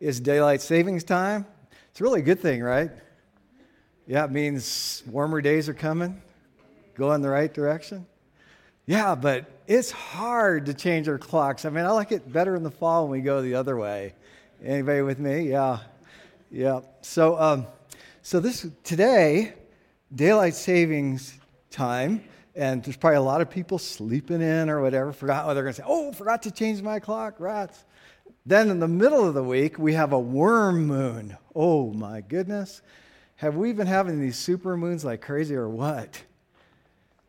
is daylight savings time. It's really a good thing, right? Yeah, it means warmer days are coming, go in the right direction. Yeah, but it's hard to change our clocks. I mean, I like it better in the fall when we go the other way. Anybody with me? Yeah, yeah. So, um, so this today, daylight savings time, and there's probably a lot of people sleeping in or whatever. Forgot what they're going to say. Oh, forgot to change my clock. Rats. Then in the middle of the week, we have a worm moon. Oh my goodness. Have we been having these super moons like crazy or what?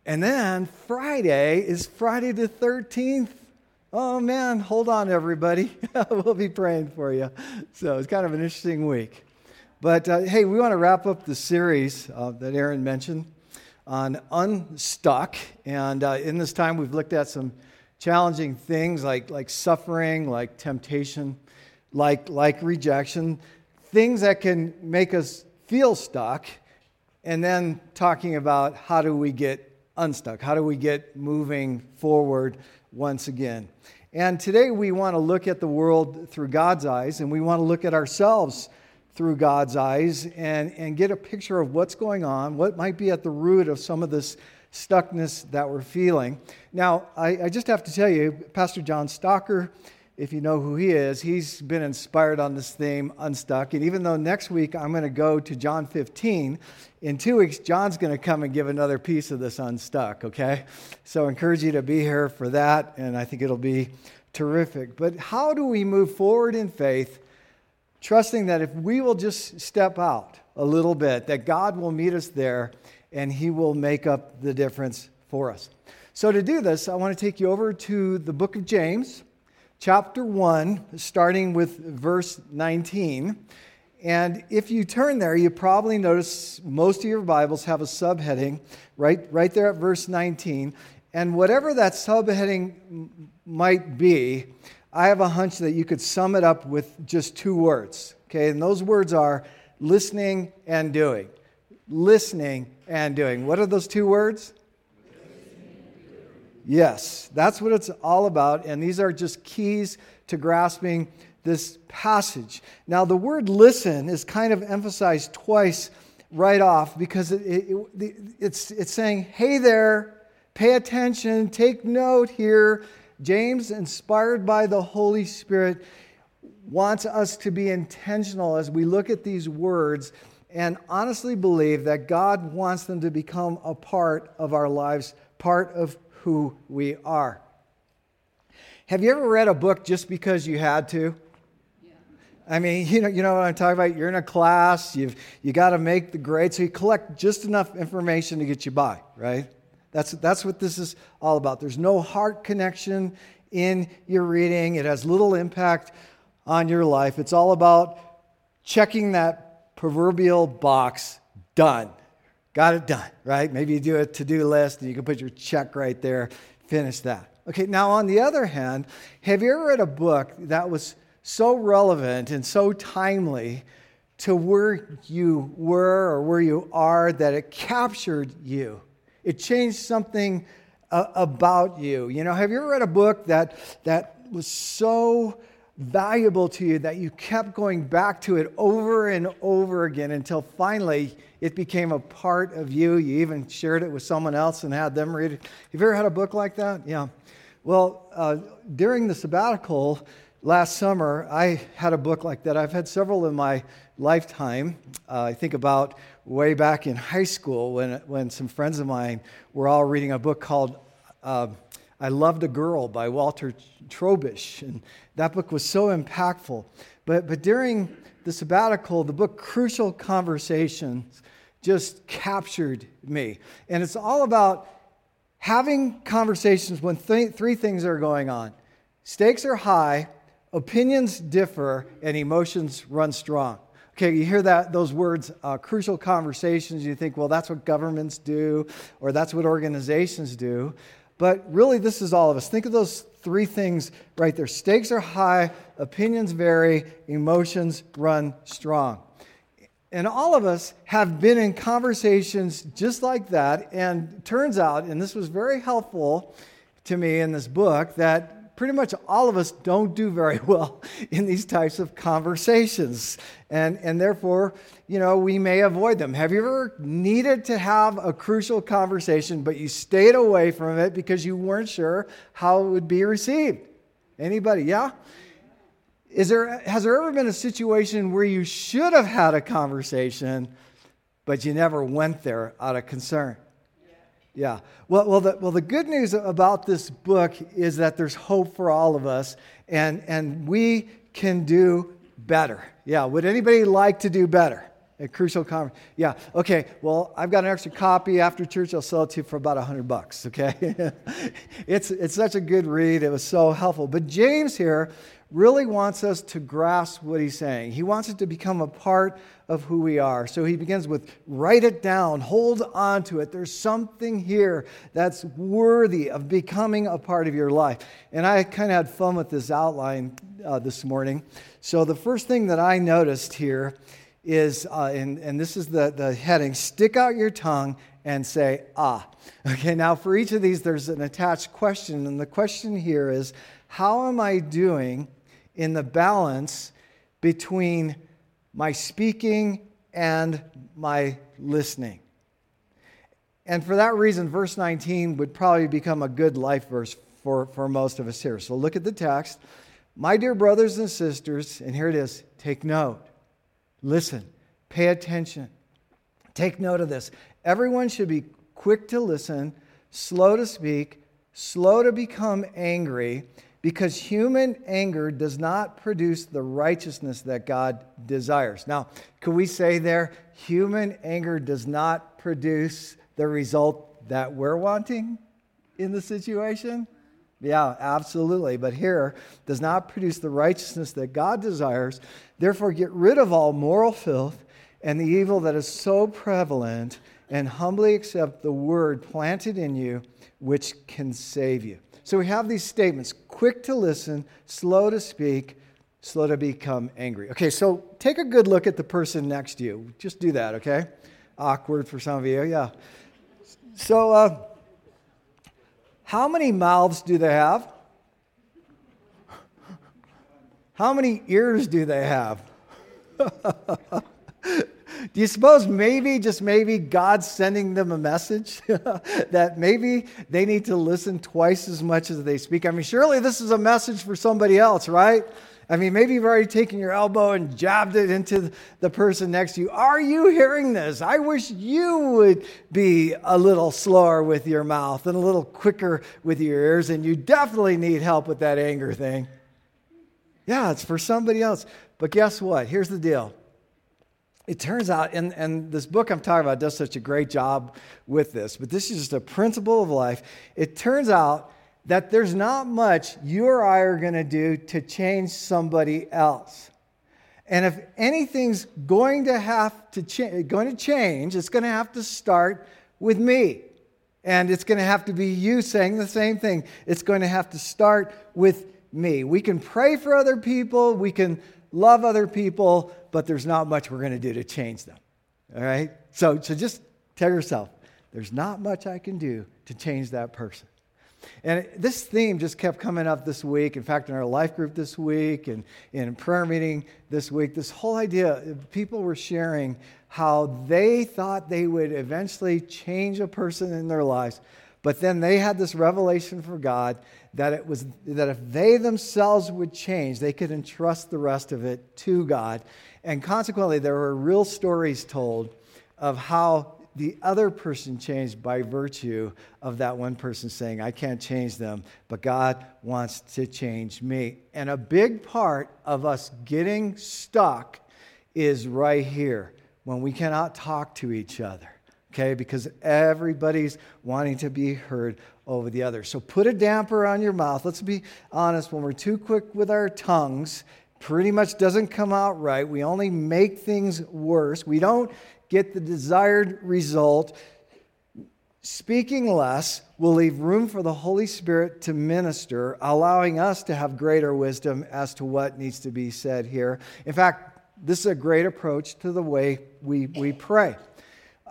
And then Friday is Friday the 13th. Oh man, hold on, everybody. we'll be praying for you. So it's kind of an interesting week. But uh, hey, we want to wrap up the series uh, that Aaron mentioned on Unstuck. And uh, in this time, we've looked at some challenging things like, like suffering, like temptation, like, like rejection, things that can make us feel stuck, and then talking about how do we get unstuck? How do we get moving forward once again? And today we want to look at the world through God's eyes, and we want to look at ourselves through God's eyes and, and get a picture of what's going on, what might be at the root of some of this stuckness that we're feeling. Now, I, I just have to tell you, Pastor John Stalker if you know who he is, he's been inspired on this theme, Unstuck. And even though next week I'm going to go to John 15, in two weeks, John's going to come and give another piece of this Unstuck, okay? So I encourage you to be here for that, and I think it'll be terrific. But how do we move forward in faith, trusting that if we will just step out a little bit, that God will meet us there and he will make up the difference for us? So to do this, I want to take you over to the book of James chapter 1, starting with verse 19. And if you turn there, you probably notice most of your Bibles have a subheading right, right there at verse 19. And whatever that subheading might be, I have a hunch that you could sum it up with just two words. Okay, and those words are listening and doing. Listening and doing. What are those two words? Yes, that's what it's all about. And these are just keys to grasping this passage. Now, the word listen is kind of emphasized twice right off because it, it, it's, it's saying, hey there, pay attention, take note here. James, inspired by the Holy Spirit, wants us to be intentional as we look at these words and honestly believe that God wants them to become a part of our lives, part of who we are. Have you ever read a book just because you had to? I mean, you know, you know what I'm talking about? You're in a class, you've you got to make the grade, so you collect just enough information to get you by, right? That's, that's what this is all about. There's no heart connection in your reading, it has little impact on your life. It's all about checking that proverbial box done. Got it done, right? Maybe you do a to do list and you can put your check right there, finish that. Okay, now on the other hand, have you ever read a book that was so relevant and so timely to where you were or where you are that it captured you? It changed something uh, about you. You know, have you ever read a book that, that was so valuable to you that you kept going back to it over and over again until finally it became a part of you. You even shared it with someone else and had them read it. Have you ever had a book like that? Yeah. Well, uh, during the sabbatical last summer, I had a book like that. I've had several in my lifetime. Uh, I think about way back in high school when, when some friends of mine were all reading a book called. Uh, I Loved a Girl by Walter Trobisch. And that book was so impactful. But, but during the sabbatical, the book Crucial Conversations just captured me. And it's all about having conversations when th- three things are going on stakes are high, opinions differ, and emotions run strong. Okay, you hear that those words, uh, crucial conversations. You think, well, that's what governments do, or that's what organizations do. But really, this is all of us. Think of those three things right there stakes are high, opinions vary, emotions run strong. And all of us have been in conversations just like that. And turns out, and this was very helpful to me in this book, that pretty much all of us don't do very well in these types of conversations. And, and therefore, you know, we may avoid them. Have you ever needed to have a crucial conversation, but you stayed away from it because you weren't sure how it would be received? Anybody? Yeah? Is there, has there ever been a situation where you should have had a conversation, but you never went there out of concern? Yeah. Well, well, the, well, the good news about this book is that there's hope for all of us, and, and we can do better. Yeah. Would anybody like to do better? A crucial conference. Yeah. Okay. Well, I've got an extra copy after church. I'll sell it to you for about a hundred bucks. Okay. it's it's such a good read. It was so helpful. But James here really wants us to grasp what he's saying. He wants it to become a part of who we are. So he begins with write it down, hold on to it. There's something here that's worthy of becoming a part of your life. And I kind of had fun with this outline uh, this morning. So the first thing that I noticed here is, uh, and, and this is the, the heading stick out your tongue and say, ah. Okay, now for each of these, there's an attached question. And the question here is, how am I doing in the balance between my speaking and my listening. And for that reason, verse 19 would probably become a good life verse for, for most of us here. So look at the text. My dear brothers and sisters, and here it is take note, listen, pay attention. Take note of this. Everyone should be quick to listen, slow to speak, slow to become angry because human anger does not produce the righteousness that God desires. Now, could we say there, human anger does not produce the result that we're wanting in the situation? Yeah, absolutely. But here, does not produce the righteousness that God desires. Therefore, get rid of all moral filth and the evil that is so prevalent, and humbly accept the word planted in you, which can save you. So we have these statements quick to listen, slow to speak, slow to become angry. Okay, so take a good look at the person next to you. Just do that, okay? Awkward for some of you, yeah. So, uh, how many mouths do they have? How many ears do they have? Do you suppose maybe, just maybe, God's sending them a message that maybe they need to listen twice as much as they speak? I mean, surely this is a message for somebody else, right? I mean, maybe you've already taken your elbow and jabbed it into the person next to you. Are you hearing this? I wish you would be a little slower with your mouth and a little quicker with your ears, and you definitely need help with that anger thing. Yeah, it's for somebody else. But guess what? Here's the deal it turns out, and, and this book I'm talking about does such a great job with this, but this is just a principle of life. It turns out that there's not much you or I are going to do to change somebody else. And if anything's going to have to cha- going to change, it's going to have to start with me. And it's going to have to be you saying the same thing. It's going to have to start with me. We can pray for other people, we can love other people, but there's not much we're going to do to change them. All right? So, so just tell yourself, there's not much I can do to change that person. And this theme just kept coming up this week. In fact, in our life group this week and in prayer meeting this week, this whole idea people were sharing how they thought they would eventually change a person in their lives but then they had this revelation from God that it was that if they themselves would change, they could entrust the rest of it to God. And consequently, there were real stories told of how the other person changed by virtue of that one person saying, I can't change them, but God wants to change me. And a big part of us getting stuck is right here when we cannot talk to each other okay? Because everybody's wanting to be heard over the other. So put a damper on your mouth. Let's be honest, when we're too quick with our tongues, pretty much doesn't come out right. We only make things worse. We don't get the desired result. Speaking less will leave room for the Holy Spirit to minister, allowing us to have greater wisdom as to what needs to be said here. In fact, this is a great approach to the way we, we pray.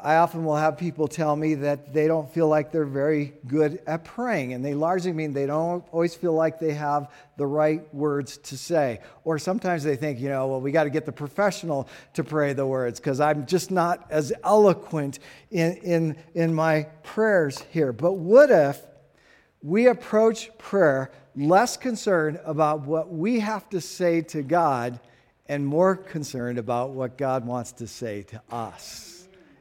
I often will have people tell me that they don't feel like they're very good at praying, and they largely mean they don't always feel like they have the right words to say. Or sometimes they think, you know, well, we got to get the professional to pray the words because I'm just not as eloquent in, in, in my prayers here. But what if we approach prayer less concerned about what we have to say to God and more concerned about what God wants to say to us?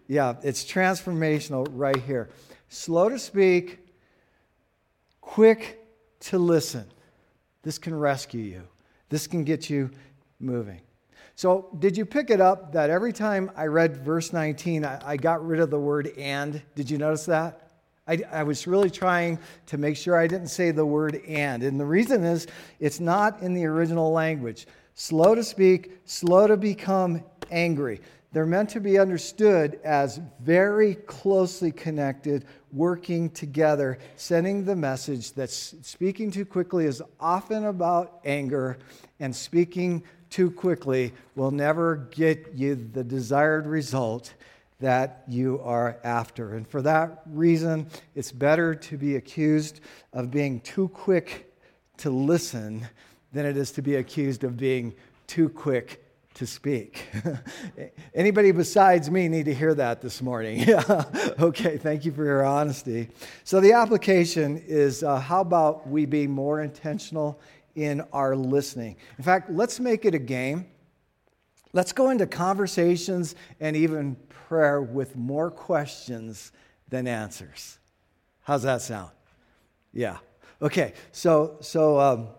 Yeah, it's transformational right here. Slow to speak, quick to listen. This can rescue you, this can get you moving. So, did you pick it up that every time I read verse 19, I, I got rid of the word and? Did you notice that? I, I, was really trying to make sure I didn't say the word and. And the reason is it's not in the original language. Slow to speak, slow to become angry. They're meant to be understood as very closely connected, working together, sending the message that speaking too quickly is often about anger, and speaking too quickly will never get you the desired result that you are after. And for that reason, it's better to be accused of being too quick to listen than it is to be accused of being too quick to speak. Anybody besides me need to hear that this morning. okay, thank you for your honesty. So, the application is uh, how about we be more intentional in our listening? In fact, let's make it a game. Let's go into conversations and even prayer with more questions than answers. How's that sound? Yeah. Okay, so, so um,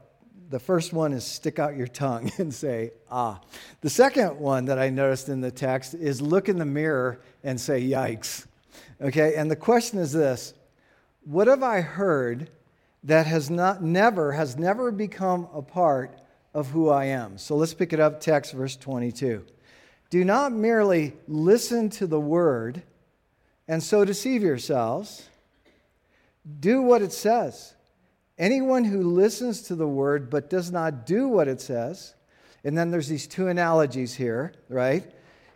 the first one is stick out your tongue and say, ah. The second one that I noticed in the text is look in the mirror and say, yikes. Okay, and the question is this What have I heard that has not never, has never become a part of who I am? So let's pick it up, text verse 22. Do not merely listen to the word and so deceive yourselves. Do what it says. Anyone who listens to the word but does not do what it says, and then there's these two analogies here, right?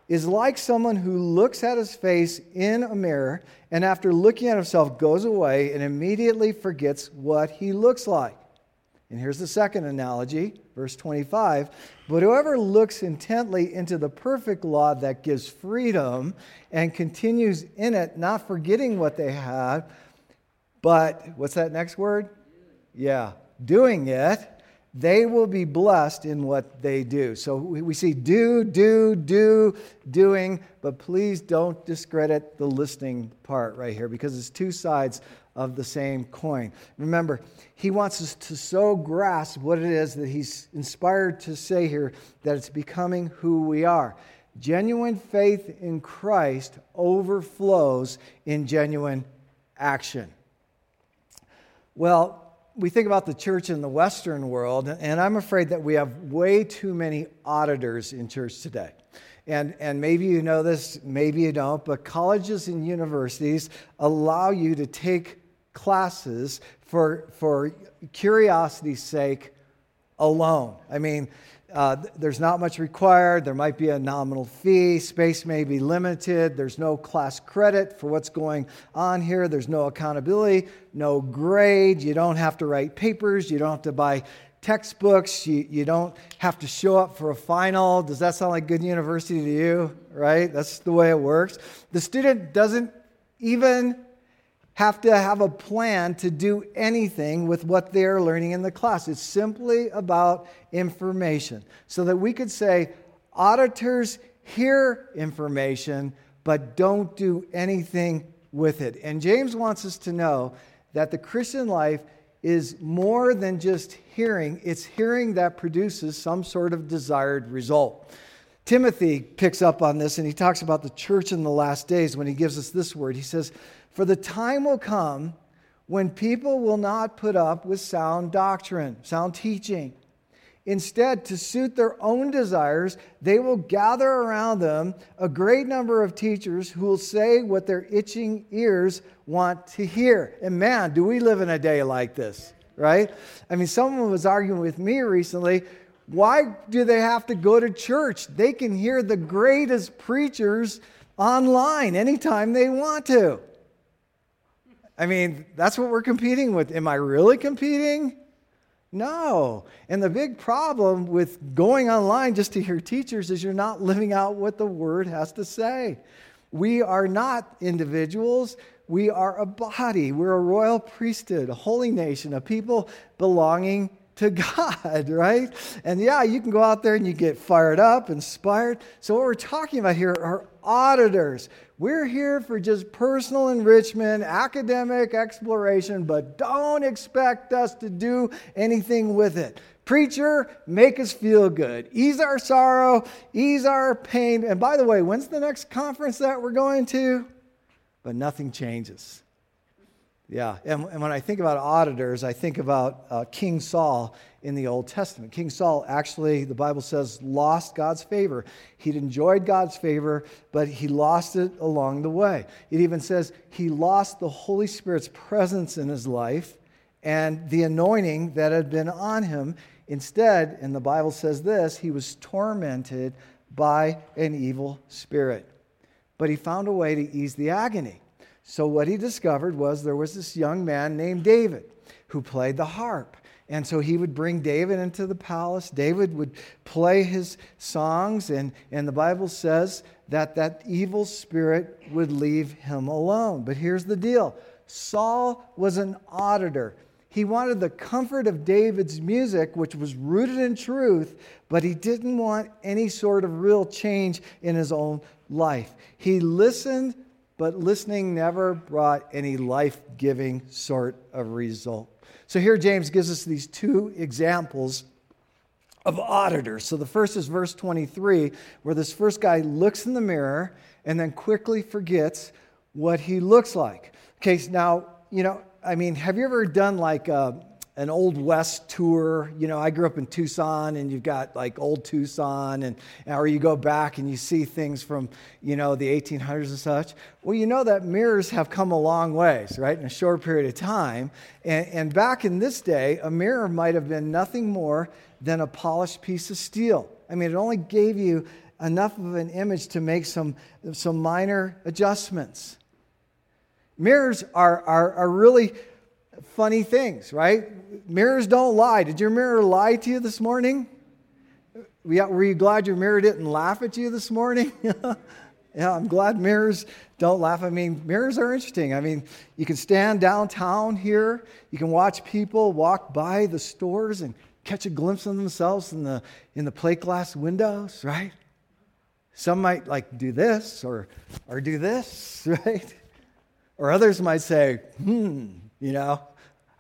Is like someone who looks at his face in a mirror and after looking at himself goes away and immediately forgets what he looks like. And here's the second analogy, verse 25. But whoever looks intently into the perfect law that gives freedom and continues in it, not forgetting what they have, but what's that next word? Yeah, doing it, they will be blessed in what they do. So we see do, do, do, doing, but please don't discredit the listening part right here because it's two sides of the same coin. Remember, he wants us to so grasp what it is that he's inspired to say here that it's becoming who we are. Genuine faith in Christ overflows in genuine action. Well, we think about the church in the Western world, and I'm afraid that we have way too many auditors in church today. And, and maybe you know this, maybe you don't, but colleges and universities allow you to take classes for, for curiosity's sake alone. I mean, uh, there's not much required. There might be a nominal fee. Space may be limited. There's no class credit for what's going on here. There's no accountability, no grade. You don't have to write papers. You don't have to buy textbooks. You, you don't have to show up for a final. Does that sound like good university to you? Right? That's the way it works. The student doesn't even have to have a plan to do anything with what they're learning in the class. It's simply about information. So that we could say, auditors hear information, but don't do anything with it. And James wants us to know that the Christian life is more than just hearing, it's hearing that produces some sort of desired result. Timothy picks up on this and he talks about the church in the last days when he gives us this word. He says, for the time will come when people will not put up with sound doctrine, sound teaching. Instead, to suit their own desires, they will gather around them a great number of teachers who will say what their itching ears want to hear. And man, do we live in a day like this, right? I mean, someone was arguing with me recently why do they have to go to church? They can hear the greatest preachers online anytime they want to. I mean, that's what we're competing with. Am I really competing? No. And the big problem with going online just to hear teachers is you're not living out what the word has to say. We are not individuals. We are a body. We're a royal priesthood, a holy nation, a people belonging to God, right? And yeah, you can go out there and you get fired up, inspired. So, what we're talking about here are auditors. We're here for just personal enrichment, academic exploration, but don't expect us to do anything with it. Preacher, make us feel good. Ease our sorrow, ease our pain. And by the way, when's the next conference that we're going to? But nothing changes. Yeah, and, when I think about auditors, I think about uh, King Saul in the Old Testament. King Saul actually, the Bible says, lost God's favor. He'd enjoyed God's favor, but he lost it along the way. It even says he lost the Holy Spirit's presence in his life and the anointing that had been on him. Instead, and the Bible says this, he was tormented by an evil spirit. But he found a way to ease the agony. So, what he discovered was there was this young man named David who played the harp. And so he would bring David into the palace. David would play his songs, and, and the Bible says that that evil spirit would leave him alone. But here's the deal Saul was an auditor. He wanted the comfort of David's music, which was rooted in truth, but he didn't want any sort of real change in his own life. He listened but listening never brought any life giving sort of result. So here James gives us these two examples of auditors. So the first is verse 23, where this first guy looks in the mirror and then quickly forgets what he looks like. Okay, now, you know, I mean, have you ever done like a, an old west tour. You know i grew up in tucson and you've got like old tucson and or you go back and you see things from you know the 1800s and such. Well you know that mirrors have come a long ways right in a short period of time. And, and back in this day a mirror might have been nothing more than a polished piece of steel. I mean it only gave you enough of an image to make some some minor adjustments. Mirrors are are, are really funny things, right? Mirrors don't lie. Did your mirror lie to you this morning? Were you glad your mirror didn't laugh at you this morning? yeah, I'm glad mirrors don't laugh. I mean, mirrors are interesting. I mean, you can stand downtown here, you can watch people walk by the stores and catch a glimpse of themselves in the, in the plate glass windows, right? Some might like do this or, or do this, right? Or others might say, hmm, you know,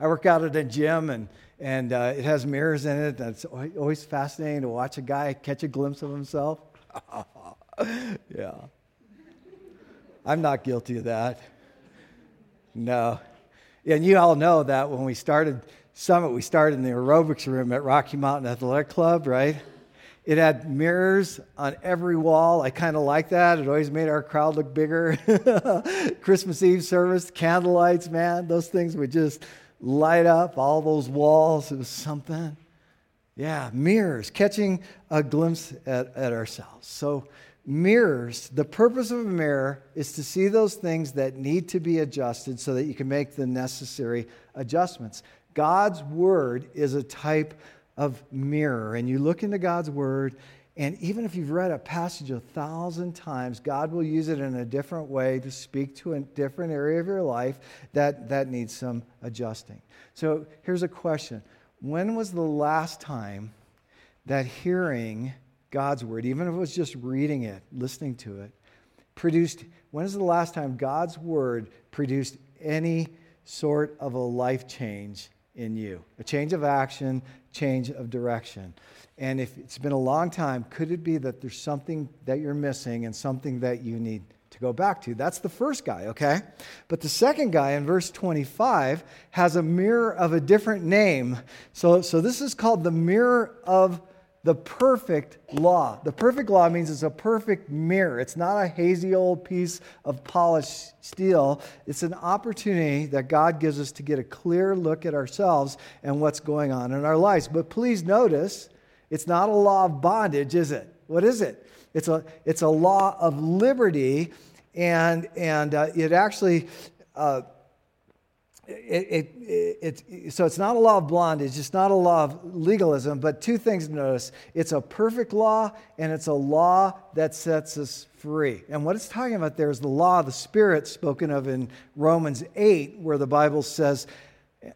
I work out at a gym and, and uh, it has mirrors in it. It's always fascinating to watch a guy catch a glimpse of himself. yeah. I'm not guilty of that. No. And you all know that when we started Summit, we started in the aerobics room at Rocky Mountain Athletic Club, right? It had mirrors on every wall. I kind of like that. It always made our crowd look bigger. Christmas Eve service, candle lights, man, those things would just light up all those walls. It was something. Yeah, mirrors, catching a glimpse at, at ourselves. So, mirrors, the purpose of a mirror is to see those things that need to be adjusted so that you can make the necessary adjustments. God's word is a type of mirror. And you look into God's Word, and even if you've read a passage a thousand times, God will use it in a different way to speak to a different area of your life that, that needs some adjusting. So here's a question When was the last time that hearing God's Word, even if it was just reading it, listening to it, produced, when is the last time God's Word produced any sort of a life change in you? A change of action, change of direction. And if it's been a long time, could it be that there's something that you're missing and something that you need to go back to? That's the first guy, okay? But the second guy in verse 25 has a mirror of a different name. So, so this is called the mirror of the perfect law. The perfect law means it's a perfect mirror. It's not a hazy old piece of polished steel. It's an opportunity that God gives us to get a clear look at ourselves and what's going on in our lives. But please notice, it's not a law of bondage, is it? What is it? It's a, it's a law of liberty and, and uh, it actually, uh, it, it, it, so it's not a law of blonde, it's just not a law of legalism, but two things to notice. It's a perfect law, and it's a law that sets us free. And what it's talking about there is the law of the Spirit spoken of in Romans 8, where the Bible says,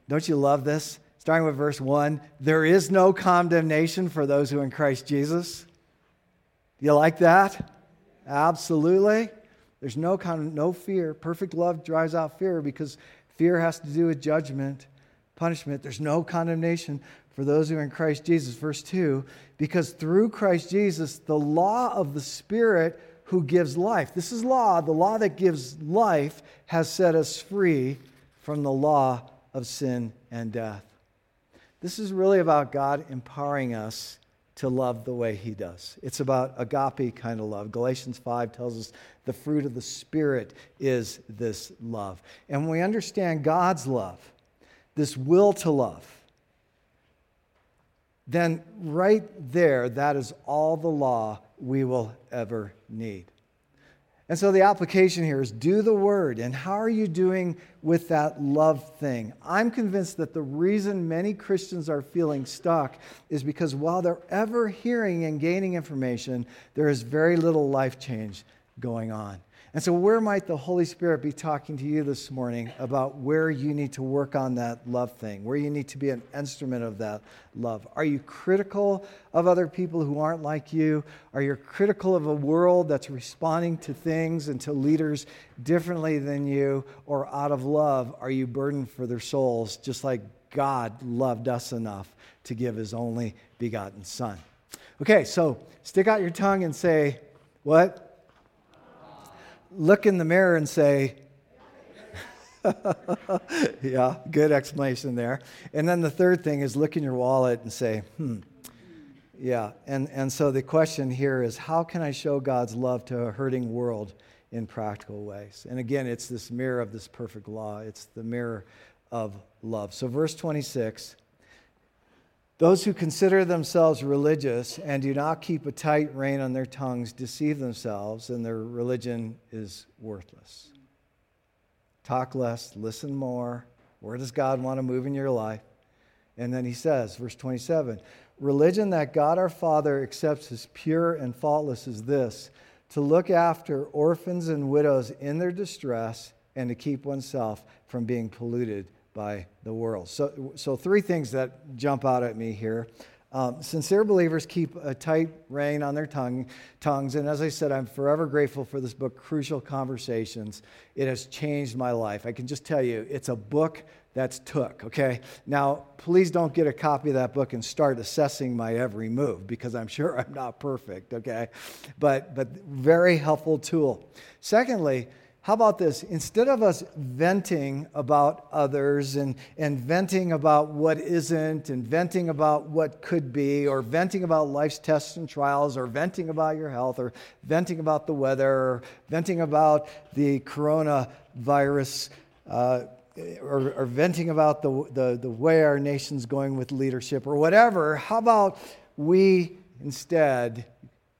don't you love this? Starting with verse 1 there is no condemnation for those who are in Christ Jesus. Do you like that? Absolutely. There's no, con- no fear. Perfect love drives out fear because fear has to do with judgment, punishment. There's no condemnation for those who are in Christ Jesus. Verse 2 because through Christ Jesus, the law of the Spirit who gives life, this is law, the law that gives life has set us free from the law of sin and death. This is really about God empowering us to love the way He does. It's about agape kind of love. Galatians 5 tells us the fruit of the Spirit is this love. And when we understand God's love, this will to love, then right there, that is all the law we will ever need. And so the application here is do the word. And how are you doing with that love thing? I'm convinced that the reason many Christians are feeling stuck is because while they're ever hearing and gaining information, there is very little life change going on. And so, where might the Holy Spirit be talking to you this morning about where you need to work on that love thing, where you need to be an instrument of that love? Are you critical of other people who aren't like you? Are you critical of a world that's responding to things and to leaders differently than you? Or out of love, are you burdened for their souls, just like God loved us enough to give his only begotten Son? Okay, so stick out your tongue and say, What? Look in the mirror and say, yeah, good explanation there. And then the third thing is look in your wallet and say, hmm, yeah. And, and so the question here is how can I show God's love to a hurting world in practical ways? And again, it's this mirror of this perfect law, it's the mirror of love. So, verse 26 those who consider themselves religious and do not keep a tight rein on their tongues deceive themselves, and their religion is worthless. Talk less, listen more. Where does God want to move in your life? And then he says, verse 27 Religion that God our Father accepts as pure and faultless is this to look after orphans and widows in their distress and to keep oneself from being polluted by the world. So, so three things that jump out at me here. Um, sincere believers keep a tight rein on their tongue, tongues. And as I said, I'm forever grateful for this book, Crucial Conversations. It has changed my life. I can just tell you, it's a book that's took, okay? Now, please don't get a copy of that book and start assessing my every move because I'm sure I'm not perfect, okay? But, but very helpful tool. Secondly, how about this? Instead of us venting about others and, and venting about what isn't, and venting about what could be, or venting about life's tests and trials, or venting about your health, or venting about the weather, or venting about the coronavirus, uh, or, or venting about the, the, the way our nation's going with leadership, or whatever, how about we instead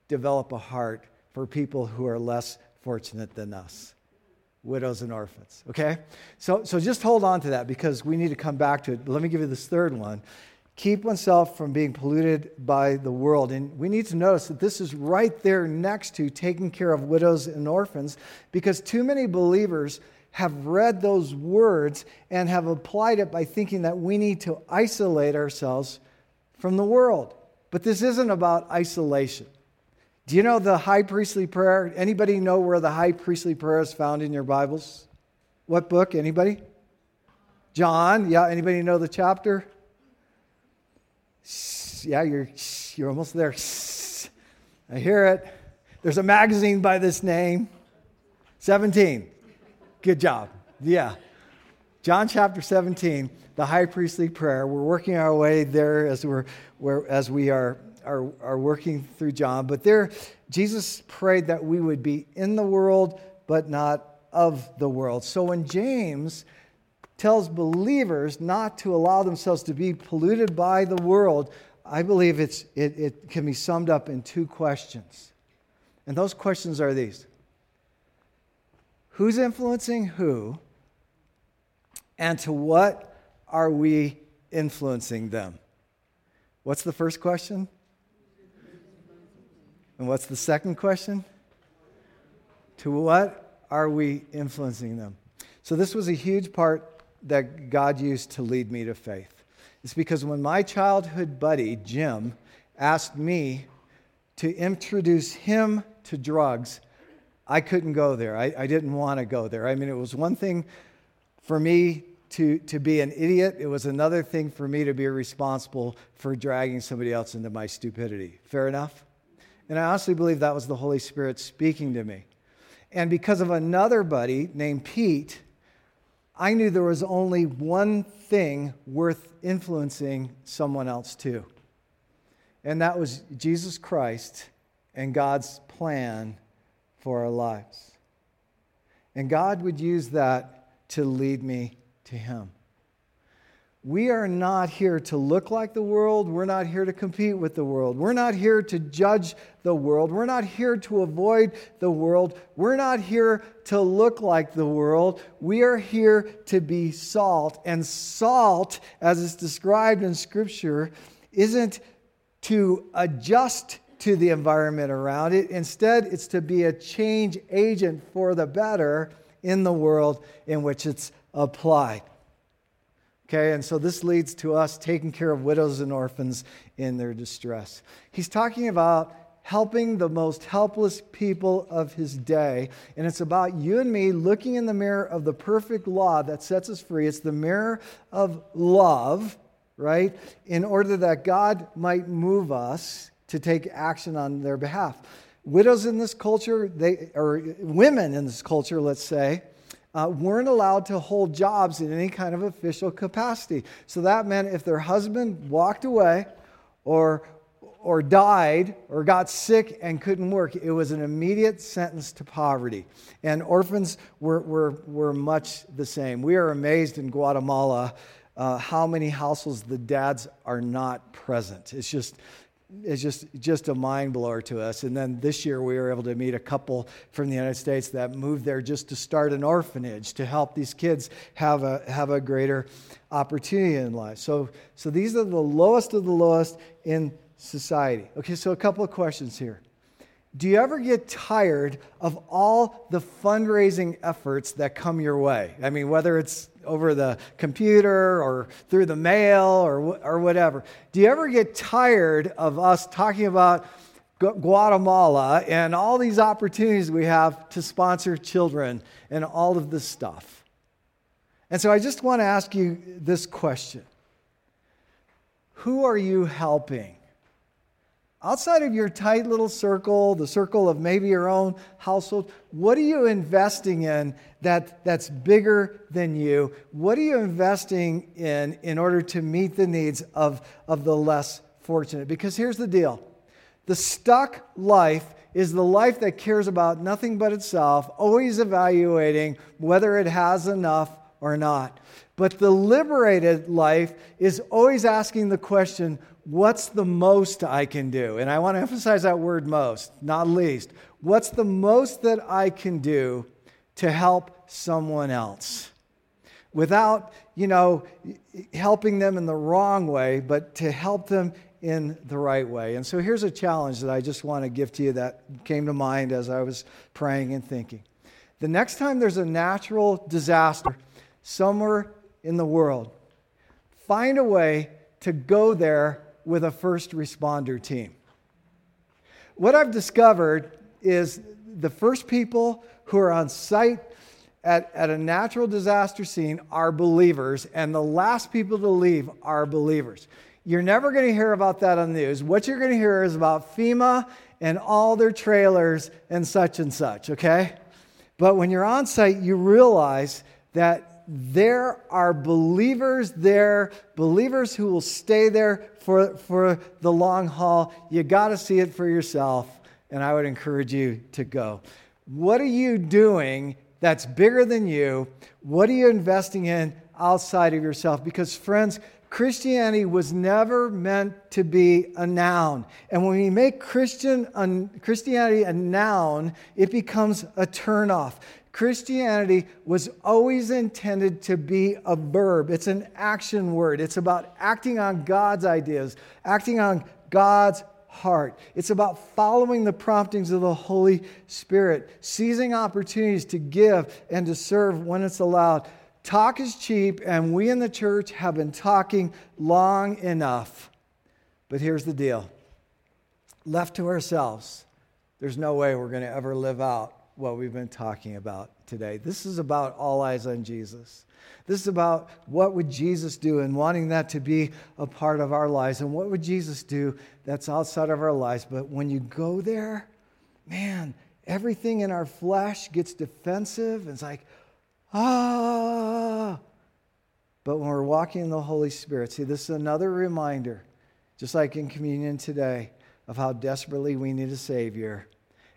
develop a heart for people who are less fortunate than us? Widows and orphans. Okay? So, so just hold on to that because we need to come back to it. But let me give you this third one. Keep oneself from being polluted by the world. And we need to notice that this is right there next to taking care of widows and orphans because too many believers have read those words and have applied it by thinking that we need to isolate ourselves from the world. But this isn't about isolation. Do you know the high priestly prayer? Anybody know where the high priestly prayer is found in your Bibles? What book? Anybody? John. Yeah, anybody know the chapter? Yeah, you're you're almost there. I hear it. There's a magazine by this name. 17. Good job. Yeah. John chapter 17, the high priestly prayer. We're working our way there as we're, we're as we are are, are working through John. But there, Jesus prayed that we would be in the world, but not of the world. So when James tells believers not to allow themselves to be polluted by the world, I believe it's, it, it can be summed up in two questions. And those questions are these Who's influencing who? And to what are we influencing them? What's the first question? And what's the second question? To what are we influencing them? So, this was a huge part that God used to lead me to faith. It's because when my childhood buddy, Jim, asked me to introduce him to drugs, I couldn't go there. I, I didn't want to go there. I mean, it was one thing for me to, to be an idiot, it was another thing for me to be responsible for dragging somebody else into my stupidity. Fair enough? And I honestly believe that was the Holy Spirit speaking to me. And because of another buddy named Pete, I knew there was only one thing worth influencing someone else to. And that was Jesus Christ and God's plan for our lives. And God would use that to lead me to Him. We are not here to look like the world. We're not here to compete with the world. We're not here to judge the world. We're not here to avoid the world. We're not here to look like the world. We are here to be salt. And salt, as it's described in Scripture, isn't to adjust to the environment around it. Instead, it's to be a change agent for the better in the world in which it's applied. Okay, and so this leads to us taking care of widows and orphans in their distress. He's talking about helping the most helpless people of his day. And it's about you and me looking in the mirror of the perfect law that sets us free. It's the mirror of love, right? In order that God might move us to take action on their behalf. Widows in this culture, they, or women in this culture, let's say, uh, weren't allowed to hold jobs in any kind of official capacity. So that meant if their husband walked away or, or died or got sick and couldn't work, it was an immediate sentence to poverty. And orphans were, were, were much the same. We are amazed in Guatemala uh, how many households the dads are not present. It's just is just just a mind blower to us. And then this year we were able to meet a couple from the United States that moved there just to start an orphanage to help these kids have a have a greater opportunity in life. So so these are the lowest of the lowest in society. Okay, so a couple of questions here. Do you ever get tired of all the fundraising efforts that come your way? I mean, whether it's over the computer or through the mail or, or whatever. Do you ever get tired of us talking about Guatemala and all these opportunities we have to sponsor children and all of this stuff? And so I just want to ask you this question Who are you helping? Outside of your tight little circle, the circle of maybe your own household, what are you investing in that, that's bigger than you? What are you investing in in order to meet the needs of, of the less fortunate? Because here's the deal the stuck life is the life that cares about nothing but itself, always evaluating whether it has enough or not. But the liberated life is always asking the question, what's the most I can do? And I want to emphasize that word most, not least. What's the most that I can do to help someone else? Without, you know, helping them in the wrong way, but to help them in the right way. And so here's a challenge that I just want to give to you that came to mind as I was praying and thinking. The next time there's a natural disaster somewhere in the world, find a way to go there with a first responder team. What I've discovered is the first people who are on site at, at a natural disaster scene are believers, and the last people to leave are believers. You're never going to hear about that on the news. What you're going to hear is about FEMA and all their trailers and such and such, okay? But when you're on site, you realize that there are believers there, believers who will stay there for, for the long haul. You got to see it for yourself, and I would encourage you to go. What are you doing that's bigger than you? What are you investing in outside of yourself? Because, friends, Christianity was never meant to be a noun. And when we make Christian, Christianity a noun, it becomes a turnoff. Christianity was always intended to be a verb. It's an action word. It's about acting on God's ideas, acting on God's heart. It's about following the promptings of the Holy Spirit, seizing opportunities to give and to serve when it's allowed. Talk is cheap, and we in the church have been talking long enough. But here's the deal left to ourselves, there's no way we're going to ever live out what we've been talking about today. This is about all eyes on Jesus. This is about what would Jesus do and wanting that to be a part of our lives. And what would Jesus do that's outside of our lives? But when you go there, man, everything in our flesh gets defensive. It's like, ah. But when we're walking in the Holy Spirit, see, this is another reminder, just like in communion today, of how desperately we need a Savior.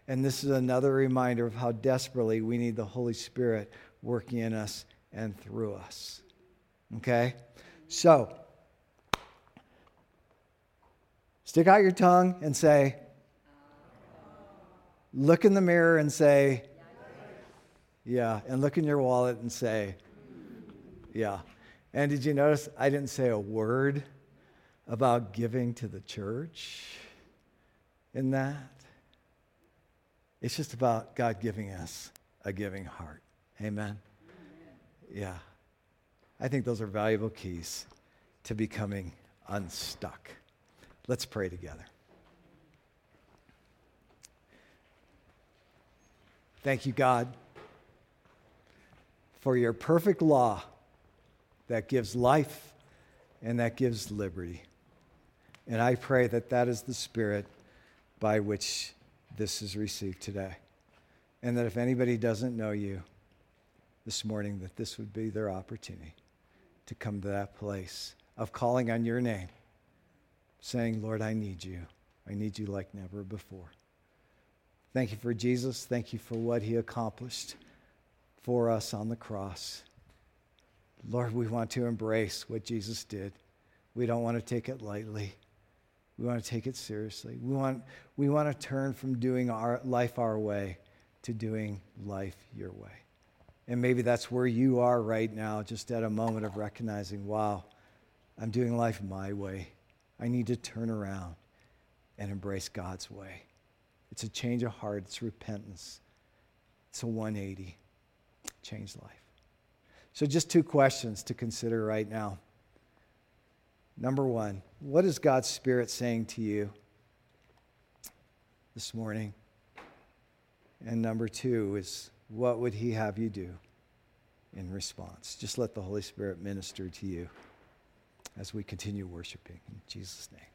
And this is another reminder of how desperately we need the Holy Spirit working in us and through us. Okay? So, stick out your tongue and say, look in the mirror and say, yeah, and look in your wallet and say, yeah. And did you notice I didn't say a word about giving to the church in that? It's just about God giving us a giving heart. Amen. Yeah. I think those are valuable keys to becoming unstuck. Let's pray together. Thank you, God, for your perfect law that gives life and that gives liberty. And I pray that that is the spirit by which this is received today. And that if anybody doesn't know you, this morning that this would be their opportunity to come to that place of calling on your name, saying, Lord, I need you. I need you like never before. Thank you for Jesus. Thank you for what he accomplished for us on the cross. Lord, we want to embrace what Jesus did. We don't want to take it lightly. We want to take it seriously. We want, we want to turn from doing our life our way to doing life your way. And maybe that's where you are right now, just at a moment of recognizing, wow, I'm doing life my way. I need to turn around and embrace God's way. It's a change of heart, it's repentance, it's a 180. Change life. So, just two questions to consider right now. Number one, what is God's Spirit saying to you this morning? And number two is, what would he have you do in response? Just let the Holy Spirit minister to you as we continue worshiping in Jesus' name.